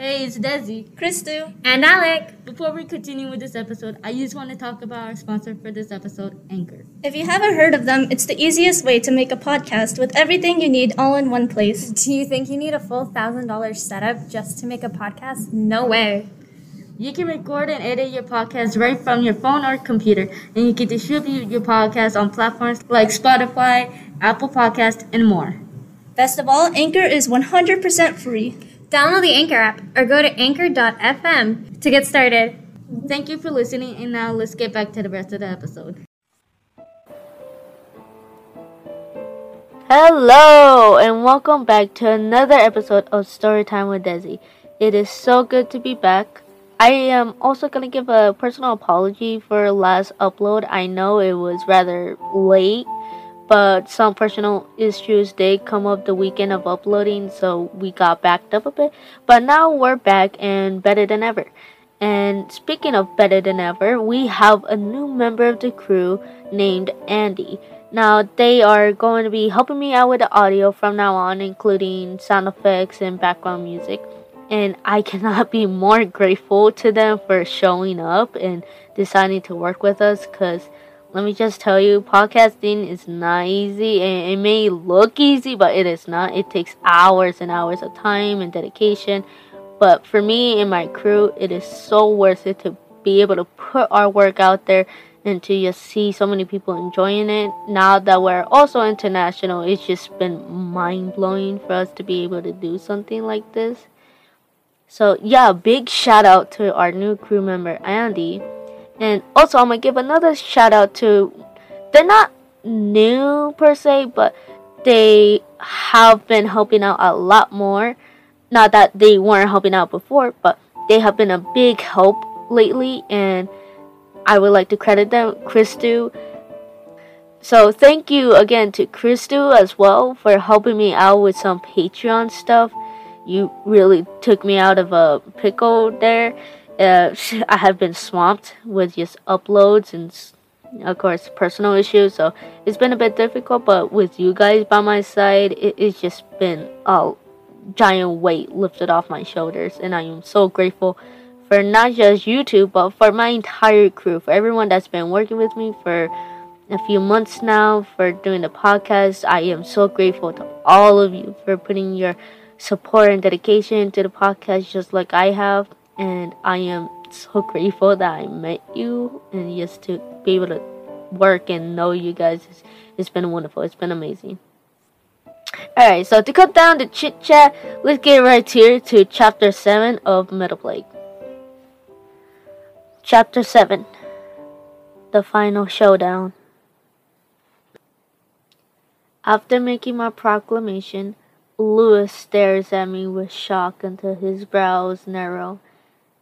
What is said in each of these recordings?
Hey, it's Dezy. Christu. And Alec. Before we continue with this episode, I just want to talk about our sponsor for this episode, Anchor. If you haven't heard of them, it's the easiest way to make a podcast with everything you need all in one place. Do you think you need a full thousand dollar setup just to make a podcast? No way. You can record and edit your podcast right from your phone or computer, and you can distribute your podcast on platforms like Spotify, Apple Podcast, and more. Best of all, Anchor is 100% free. Download the Anchor app or go to anchor.fm to get started. Thank you for listening, and now let's get back to the rest of the episode. Hello, and welcome back to another episode of Storytime with Dezy. It is so good to be back. I am also going to give a personal apology for last upload. I know it was rather late but some personal issues did come up the weekend of uploading, so we got backed up a bit. But now we're back and better than ever. And speaking of better than ever, we have a new member of the crew named Andy. Now, they are going to be helping me out with the audio from now on, including sound effects and background music. And I cannot be more grateful to them for showing up and deciding to work with us because let me just tell you, podcasting is not easy. And it may look easy, but it is not. It takes hours and hours of time and dedication. But for me and my crew, it is so worth it to be able to put our work out there and to just see so many people enjoying it. Now that we're also international, it's just been mind blowing for us to be able to do something like this. So, yeah, big shout out to our new crew member, Andy and also, I'm gonna give another shout out to. They're not new per se, but they have been helping out a lot more. Not that they weren't helping out before, but they have been a big help lately, and I would like to credit them, Christu. So thank you again to Christu as well for helping me out with some Patreon stuff. You really took me out of a pickle there uh, I have been swamped with just uploads and of course personal issues so it's been a bit difficult but with you guys by my side it, it's just been a giant weight lifted off my shoulders and I am so grateful for not just YouTube but for my entire crew for everyone that's been working with me for a few months now for doing the podcast. I am so grateful to all of you for putting your support and dedication to the podcast just like I have and I am so grateful that I met you and just to be able to work and know you guys. It's, been wonderful. It's been amazing. Alright, so to cut down the chit chat, let's get right here to chapter 7 of Metal Plague. Chapter 7 The Final Showdown. After making my proclamation, Louis stares at me with shock until his brows narrow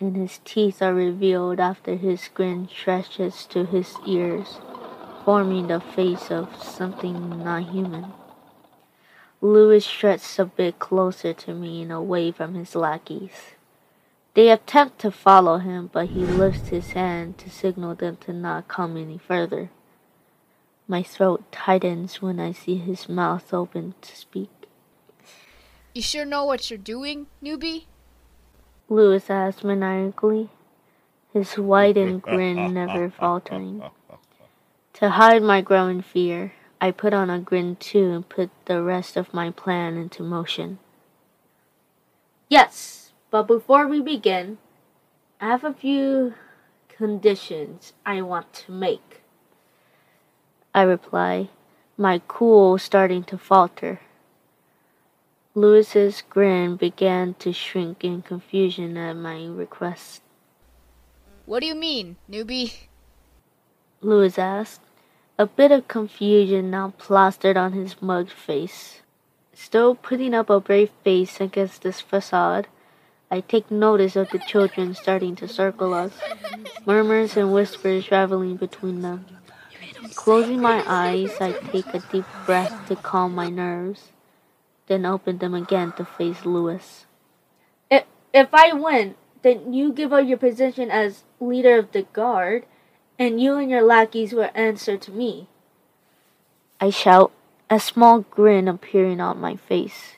and his teeth are revealed after his grin stretches to his ears, forming the face of something not human. Louis struts a bit closer to me and away from his lackeys. They attempt to follow him, but he lifts his hand to signal them to not come any further. My throat tightens when I see his mouth open to speak. You sure know what you're doing, newbie? Louis asked maniacally, his widened grin never faltering. To hide my growing fear, I put on a grin too and put the rest of my plan into motion. Yes, but before we begin, I have a few conditions I want to make. I reply, my cool starting to falter. Louis's grin began to shrink in confusion at my request. What do you mean, newbie? Louis asked, a bit of confusion now plastered on his mugged face. Still putting up a brave face against this facade, I take notice of the children starting to circle us, murmurs and whispers traveling between them. Closing my eyes, I take a deep breath to calm my nerves then opened them again to face Louis. If, if I win, then you give up your position as leader of the guard, and you and your lackeys will answer to me. I shout, a small grin appearing on my face.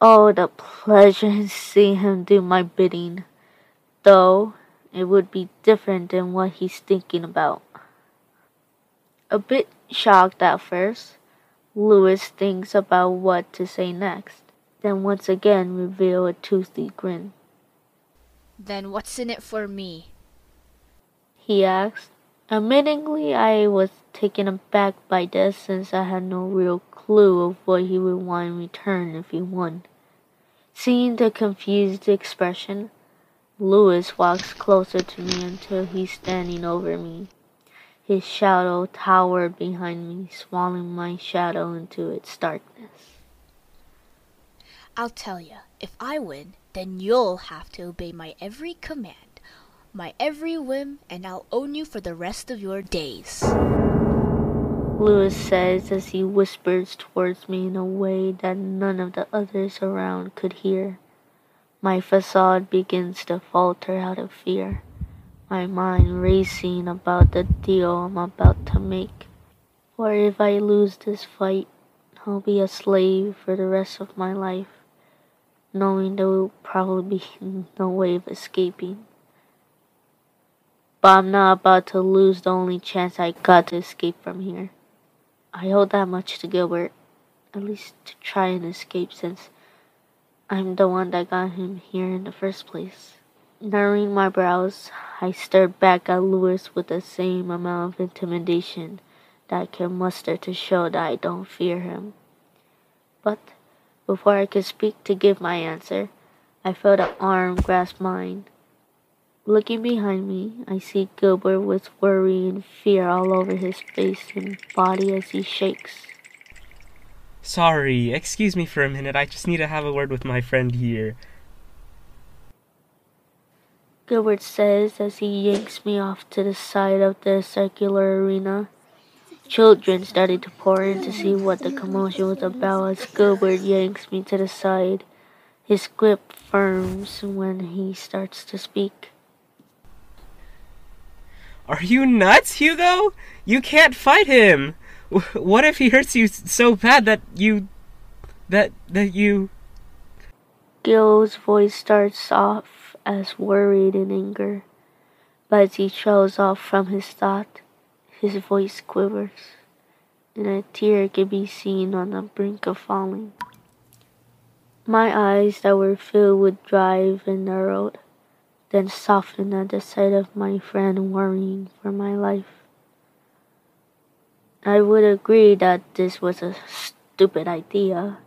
Oh, the pleasure in seeing him do my bidding. Though it would be different than what he's thinking about. A bit shocked at first, Louis thinks about what to say next, then once again reveal a toothy grin. Then what's in it for me? He asks. Admittingly, I was taken aback by this since I had no real clue of what he would want in return if he won. Seeing the confused expression, Louis walks closer to me until he's standing over me. His shadow towered behind me, swallowing my shadow into its darkness. I'll tell you, if I win, then you'll have to obey my every command, my every whim, and I'll own you for the rest of your days. Louis says as he whispers towards me in a way that none of the others around could hear. My facade begins to falter out of fear, my mind racing about the deal I'm about to make. For if I lose this fight, I'll be a slave for the rest of my life, knowing there will probably be no way of escaping. But I'm not about to lose the only chance I got to escape from here. I owe that much to Gilbert, at least to try and escape since I'm the one that got him here in the first place. Narrowing my brows, I stared back at Louis with the same amount of intimidation that I can muster to show that I don't fear him. But before I could speak to give my answer, I felt an arm grasp mine. Looking behind me, I see Gilbert with worry and fear all over his face and body as he shakes. Sorry, excuse me for a minute. I just need to have a word with my friend here. Gilbert says as he yanks me off to the side of the circular arena. Children started to pour in to see what the commotion was about as Gilbert yanks me to the side. His grip firms when he starts to speak. Are you nuts, Hugo? You can't fight him! What if he hurts you so bad that you. that. that you. Gil's voice starts off as worried and anger, but as he trails off from his thought, his voice quivers, and a tear can be seen on the brink of falling. My eyes that were filled with drive and narrowed, then softened at the sight of my friend worrying for my life. I would agree that this was a stupid idea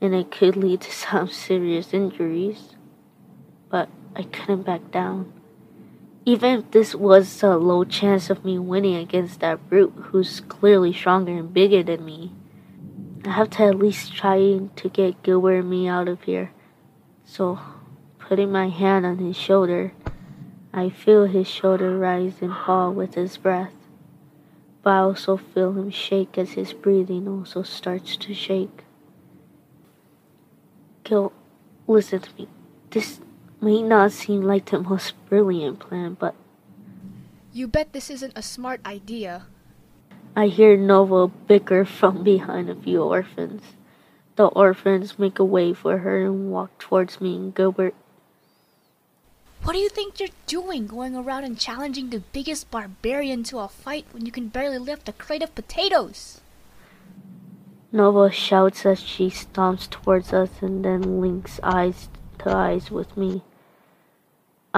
and it could lead to some serious injuries, but I couldn't back down. Even if this was a low chance of me winning against that brute who's clearly stronger and bigger than me, I have to at least try to get Gilbert and me out of here. So, putting my hand on his shoulder, I feel his shoulder rise and fall with his breath but I also feel him shake as his breathing also starts to shake. Gil, listen to me. This may not seem like the most brilliant plan, but. You bet this isn't a smart idea. I hear Nova bicker from behind a few orphans. The orphans make a way for her and walk towards me and Gilbert. What do you think you're doing going around and challenging the biggest barbarian to a fight when you can barely lift a crate of potatoes? Nova shouts as she stomps towards us and then links eyes to eyes with me.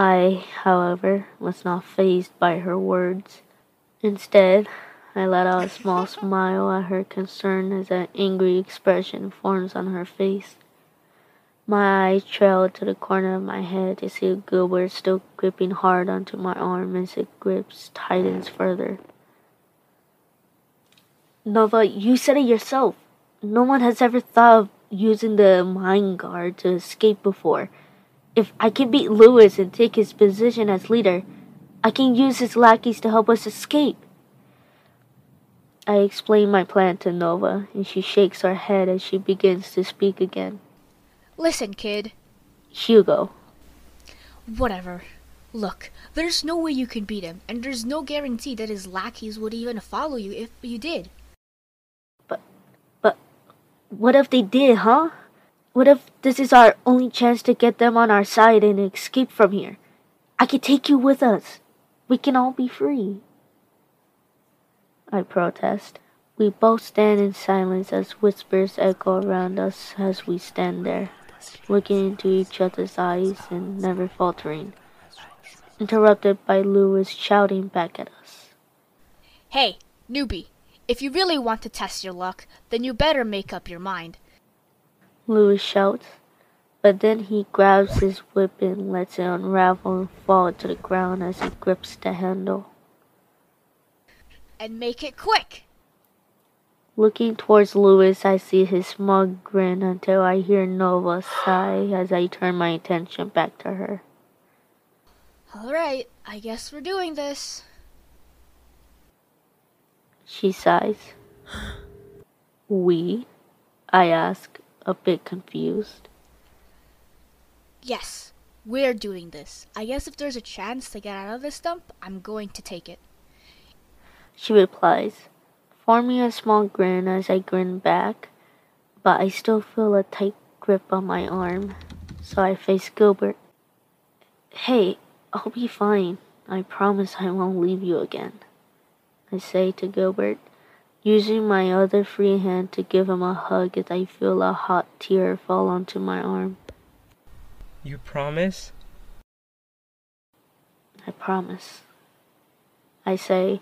I, however, was not fazed by her words. Instead, I let out a small smile at her concern as an angry expression forms on her face. My eyes trailed to the corner of my head to see Gilbert still gripping hard onto my arm as it grips tightens further. Nova, you said it yourself. No one has ever thought of using the mind guard to escape before. If I can beat Louis and take his position as leader, I can use his lackeys to help us escape. I explain my plan to Nova, and she shakes her head as she begins to speak again. Listen, kid. Hugo. Whatever. Look, there's no way you can beat him, and there's no guarantee that his lackeys would even follow you if you did. But, but, what if they did, huh? What if this is our only chance to get them on our side and escape from here? I could take you with us. We can all be free. I protest. We both stand in silence as whispers echo around us as we stand there, looking into each other's eyes and never faltering, interrupted by Louis shouting back at us. Hey, newbie, if you really want to test your luck, then you better make up your mind. Louis shouts, but then he grabs his whip and lets it unravel and fall to the ground as he grips the handle. And make it quick! Looking towards Louis, I see his smug grin until I hear Nova sigh as I turn my attention back to her. Alright, I guess we're doing this. She sighs. We? I ask, a bit confused. Yes, we're doing this. I guess if there's a chance to get out of this dump, I'm going to take it. She replies, forming a small grin as I grin back, but I still feel a tight grip on my arm, so I face Gilbert. Hey, I'll be fine. I promise I won't leave you again. I say to Gilbert, using my other free hand to give him a hug as I feel a hot tear fall onto my arm. You promise? I promise. I say.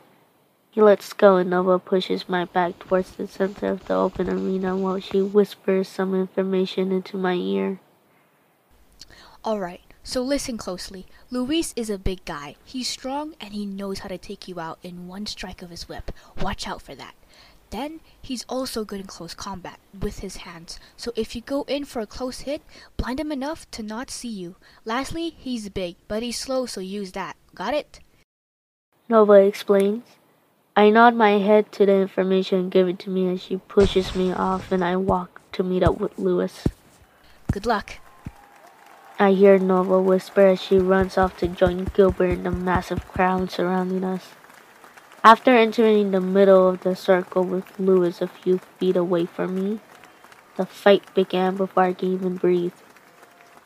He lets go and Nova pushes my back towards the center of the open arena while she whispers some information into my ear. Alright, so listen closely. Louis is a big guy. He's strong and he knows how to take you out in one strike of his whip. Watch out for that. Then, he's also good in close combat with his hands, so if you go in for a close hit, blind him enough to not see you. Lastly, he's big, but he's slow, so use that. Got it? Nova explains. I nod my head to the information given to me as she pushes me off and I walk to meet up with Louis. Good luck. I hear Nova whisper as she runs off to join Gilbert in the massive crowd surrounding us. After entering the middle of the circle with Louis a few feet away from me, the fight began before I could even breathe.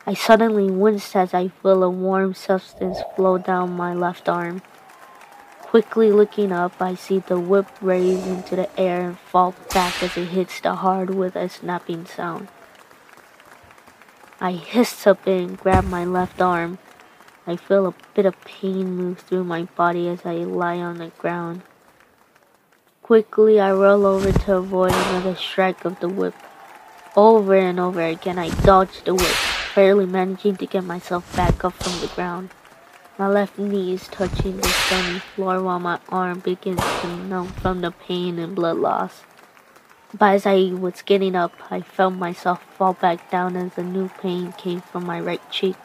I suddenly winced as I feel a warm substance flow down my left arm. Quickly looking up, I see the whip raise into the air and fall back as it hits the hard with a snapping sound. I hiss up and grab my left arm. I feel a bit of pain move through my body as I lie on the ground. Quickly, I roll over to avoid another strike of the whip. Over and over again, I dodge the whip, barely managing to get myself back up from the ground. My left knee is touching the stony floor while my arm begins to numb from the pain and blood loss. But as I was getting up, I felt myself fall back down as a new pain came from my right cheek.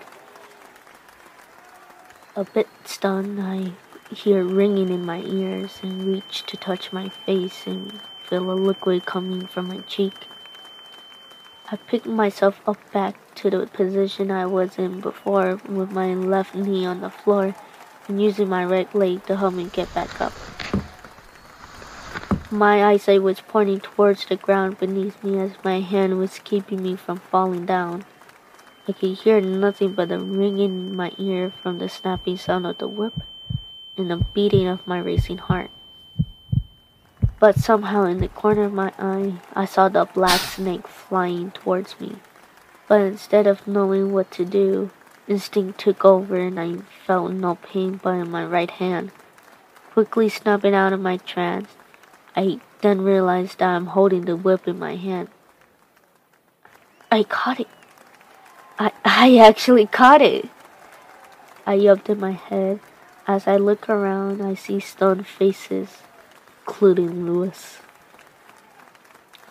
A bit stunned, I hear ringing in my ears and reach to touch my face and feel a liquid coming from my cheek. I pick myself up back to the position I was in before with my left knee on the floor and using my right leg to help me get back up. My eyesight was pointing towards the ground beneath me as my hand was keeping me from falling down. I could hear nothing but the ringing in my ear from the snapping sound of the whip and the beating of my racing heart. But somehow in the corner of my eye, I saw the black snake flying towards me. But instead of knowing what to do, instinct took over and I felt no pain but in my right hand. Quickly snapping out of my trance, I then realized that I'm holding the whip in my hand. I caught it. I, I actually caught it. I yelped in my head. As I look around, I see stunned faces, including Louis.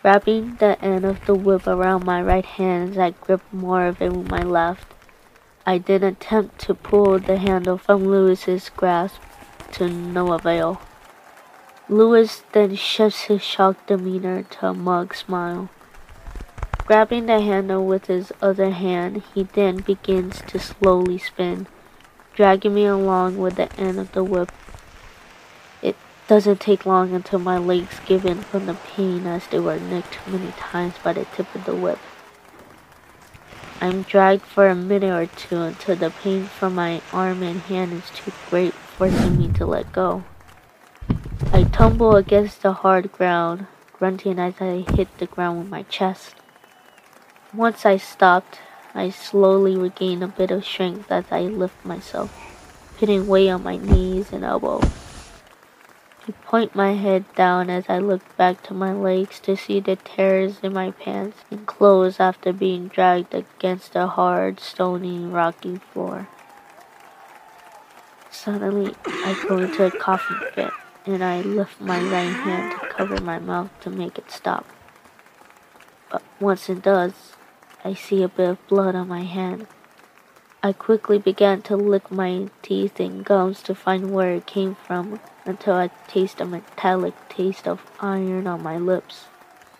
Wrapping the end of the whip around my right hand as I grip more of it with my left, I then attempt to pull the handle from Louis's grasp to no avail. Louis then shifts his shocked demeanor to a mug smile. Grabbing the handle with his other hand, he then begins to slowly spin, dragging me along with the end of the whip. It doesn't take long until my legs give in from the pain as they were nicked many times by the tip of the whip. I'm dragged for a minute or two until the pain from my arm and hand is too great, forcing me to let go. I tumble against the hard ground, grunting as I hit the ground with my chest. Once I stopped, I slowly regained a bit of strength as I lift myself, putting weight on my knees and elbows. I point my head down as I look back to my legs to see the tears in my pants and clothes after being dragged against the hard, stony, rocky floor. Suddenly, I go into a coughing fit and I lift my right hand to cover my mouth to make it stop. But once it does, I see a bit of blood on my hand. I quickly began to lick my teeth and gums to find where it came from until I taste a metallic taste of iron on my lips.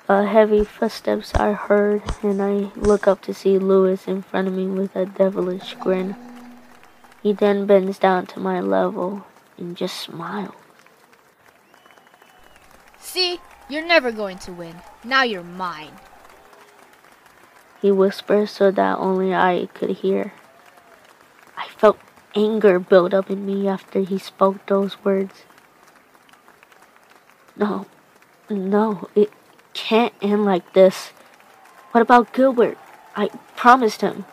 A heavy footsteps are heard, and I look up to see Louis in front of me with a devilish grin. He then bends down to my level and just smiles. See? You're never going to win. Now you're mine. He whispered so that only I could hear. I felt anger build up in me after he spoke those words. No, no, it can't end like this. What about Gilbert? I promised him.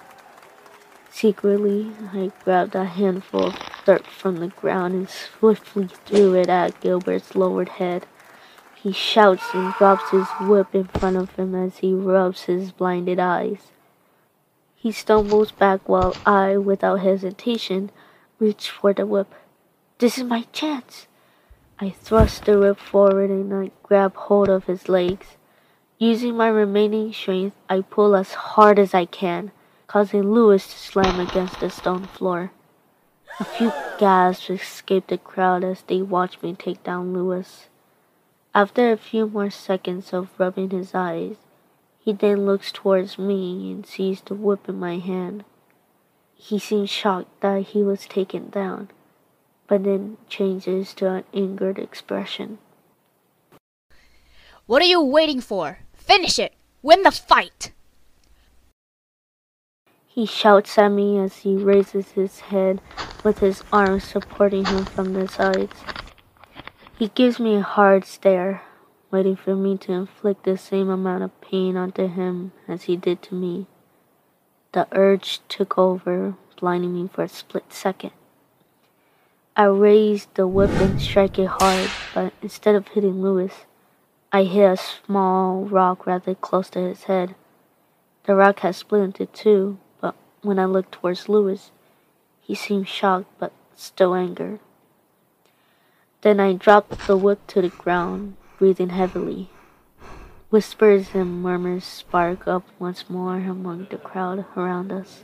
Secretly, I grabbed a handful of dirt from the ground and swiftly threw it at Gilbert's lowered head. He shouts and drops his whip in front of him as he rubs his blinded eyes. He stumbles back while I, without hesitation, reach for the whip. This is my chance. I thrust the whip forward and I grab hold of his legs. Using my remaining strength, I pull as hard as I can, causing Louis to slam against the stone floor. A few gasps escape the crowd as they watch me take down Louis. After a few more seconds of rubbing his eyes, he then looks towards me and sees the whip in my hand. He seems shocked that he was taken down but then changes to an angered expression. What are you waiting for? Finish it! Win the fight! He shouts at me as he raises his head with his arms supporting him from the sides. He gives me a hard stare, waiting for me to inflict the same amount of pain onto him as he did to me. The urge took over, blinding me for a split second. I raised the whip and strike it hard, but instead of hitting Louis, I hit a small rock rather close to his head. The rock had split into two, but when I looked towards Louis, he seemed shocked but still angered. Then I dropped the whip to the ground, breathing heavily. Whispers and murmurs spark up once more among the crowd around us.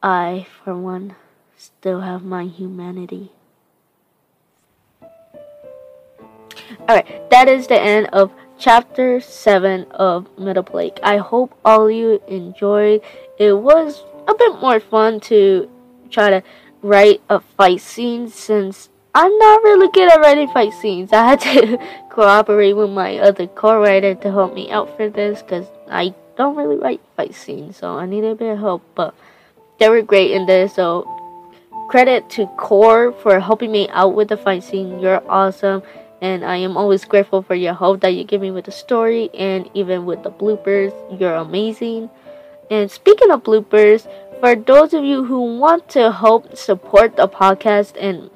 I, for one, still have my humanity. Alright, that is the end of chapter 7 of Metal Plague. I hope all you enjoyed. It was a bit more fun to try to write a fight scene since I'm not really good at writing fight scenes. I had to cooperate with my other co-writer to help me out for this because I don't really write fight scenes, so I need a bit of help. But they were great in this, so Credit to Core for helping me out with the fight scene. You're awesome. And I am always grateful for your help that you give me with the story and even with the bloopers. You're amazing. And speaking of bloopers, for those of you who want to help support the podcast and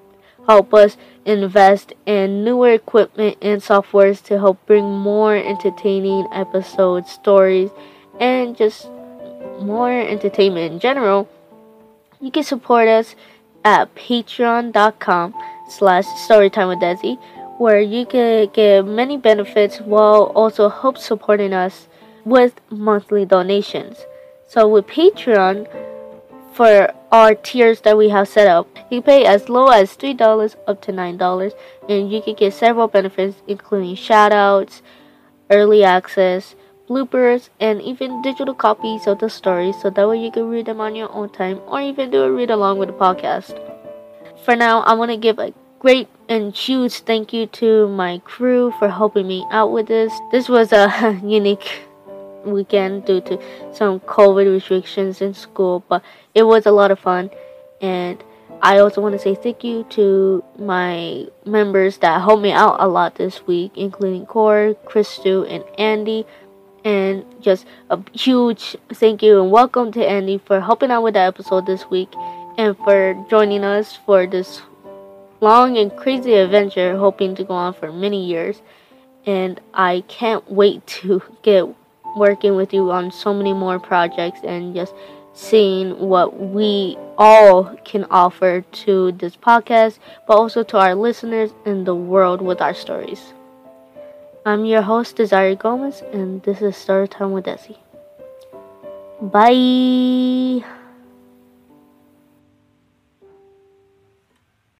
help us invest in newer equipment and softwares to help bring more entertaining episodes, stories, and just more entertainment in general, you can support us at patreon.com slash storytime with Dezy, where you can get many benefits while also help supporting us with monthly donations. So with Patreon, for our tiers that we have set up, you pay as low as $3 up to $9, and you can get several benefits including shoutouts, early access, bloopers, and even digital copies of the stories so that way you can read them on your own time or even do a read along with the podcast. For now, I want to give a great and huge thank you to my crew for helping me out with this. This was a unique weekend due to some COVID restrictions in school, but it was a lot of fun. And I also want to say thank you to my members that helped me out a lot this week, including Core, Christu, and Andy. And just a huge thank you and welcome to Andy for helping out with the episode this week and for joining us for this long and crazy adventure, hoping to go on for many years. And I can't wait to get working with you on so many more projects and just seeing what we all can offer to this podcast, but also to our listeners and the world with our stories. I'm your host, Desiree Gomez, and this is Story Time with Dezy. Bye.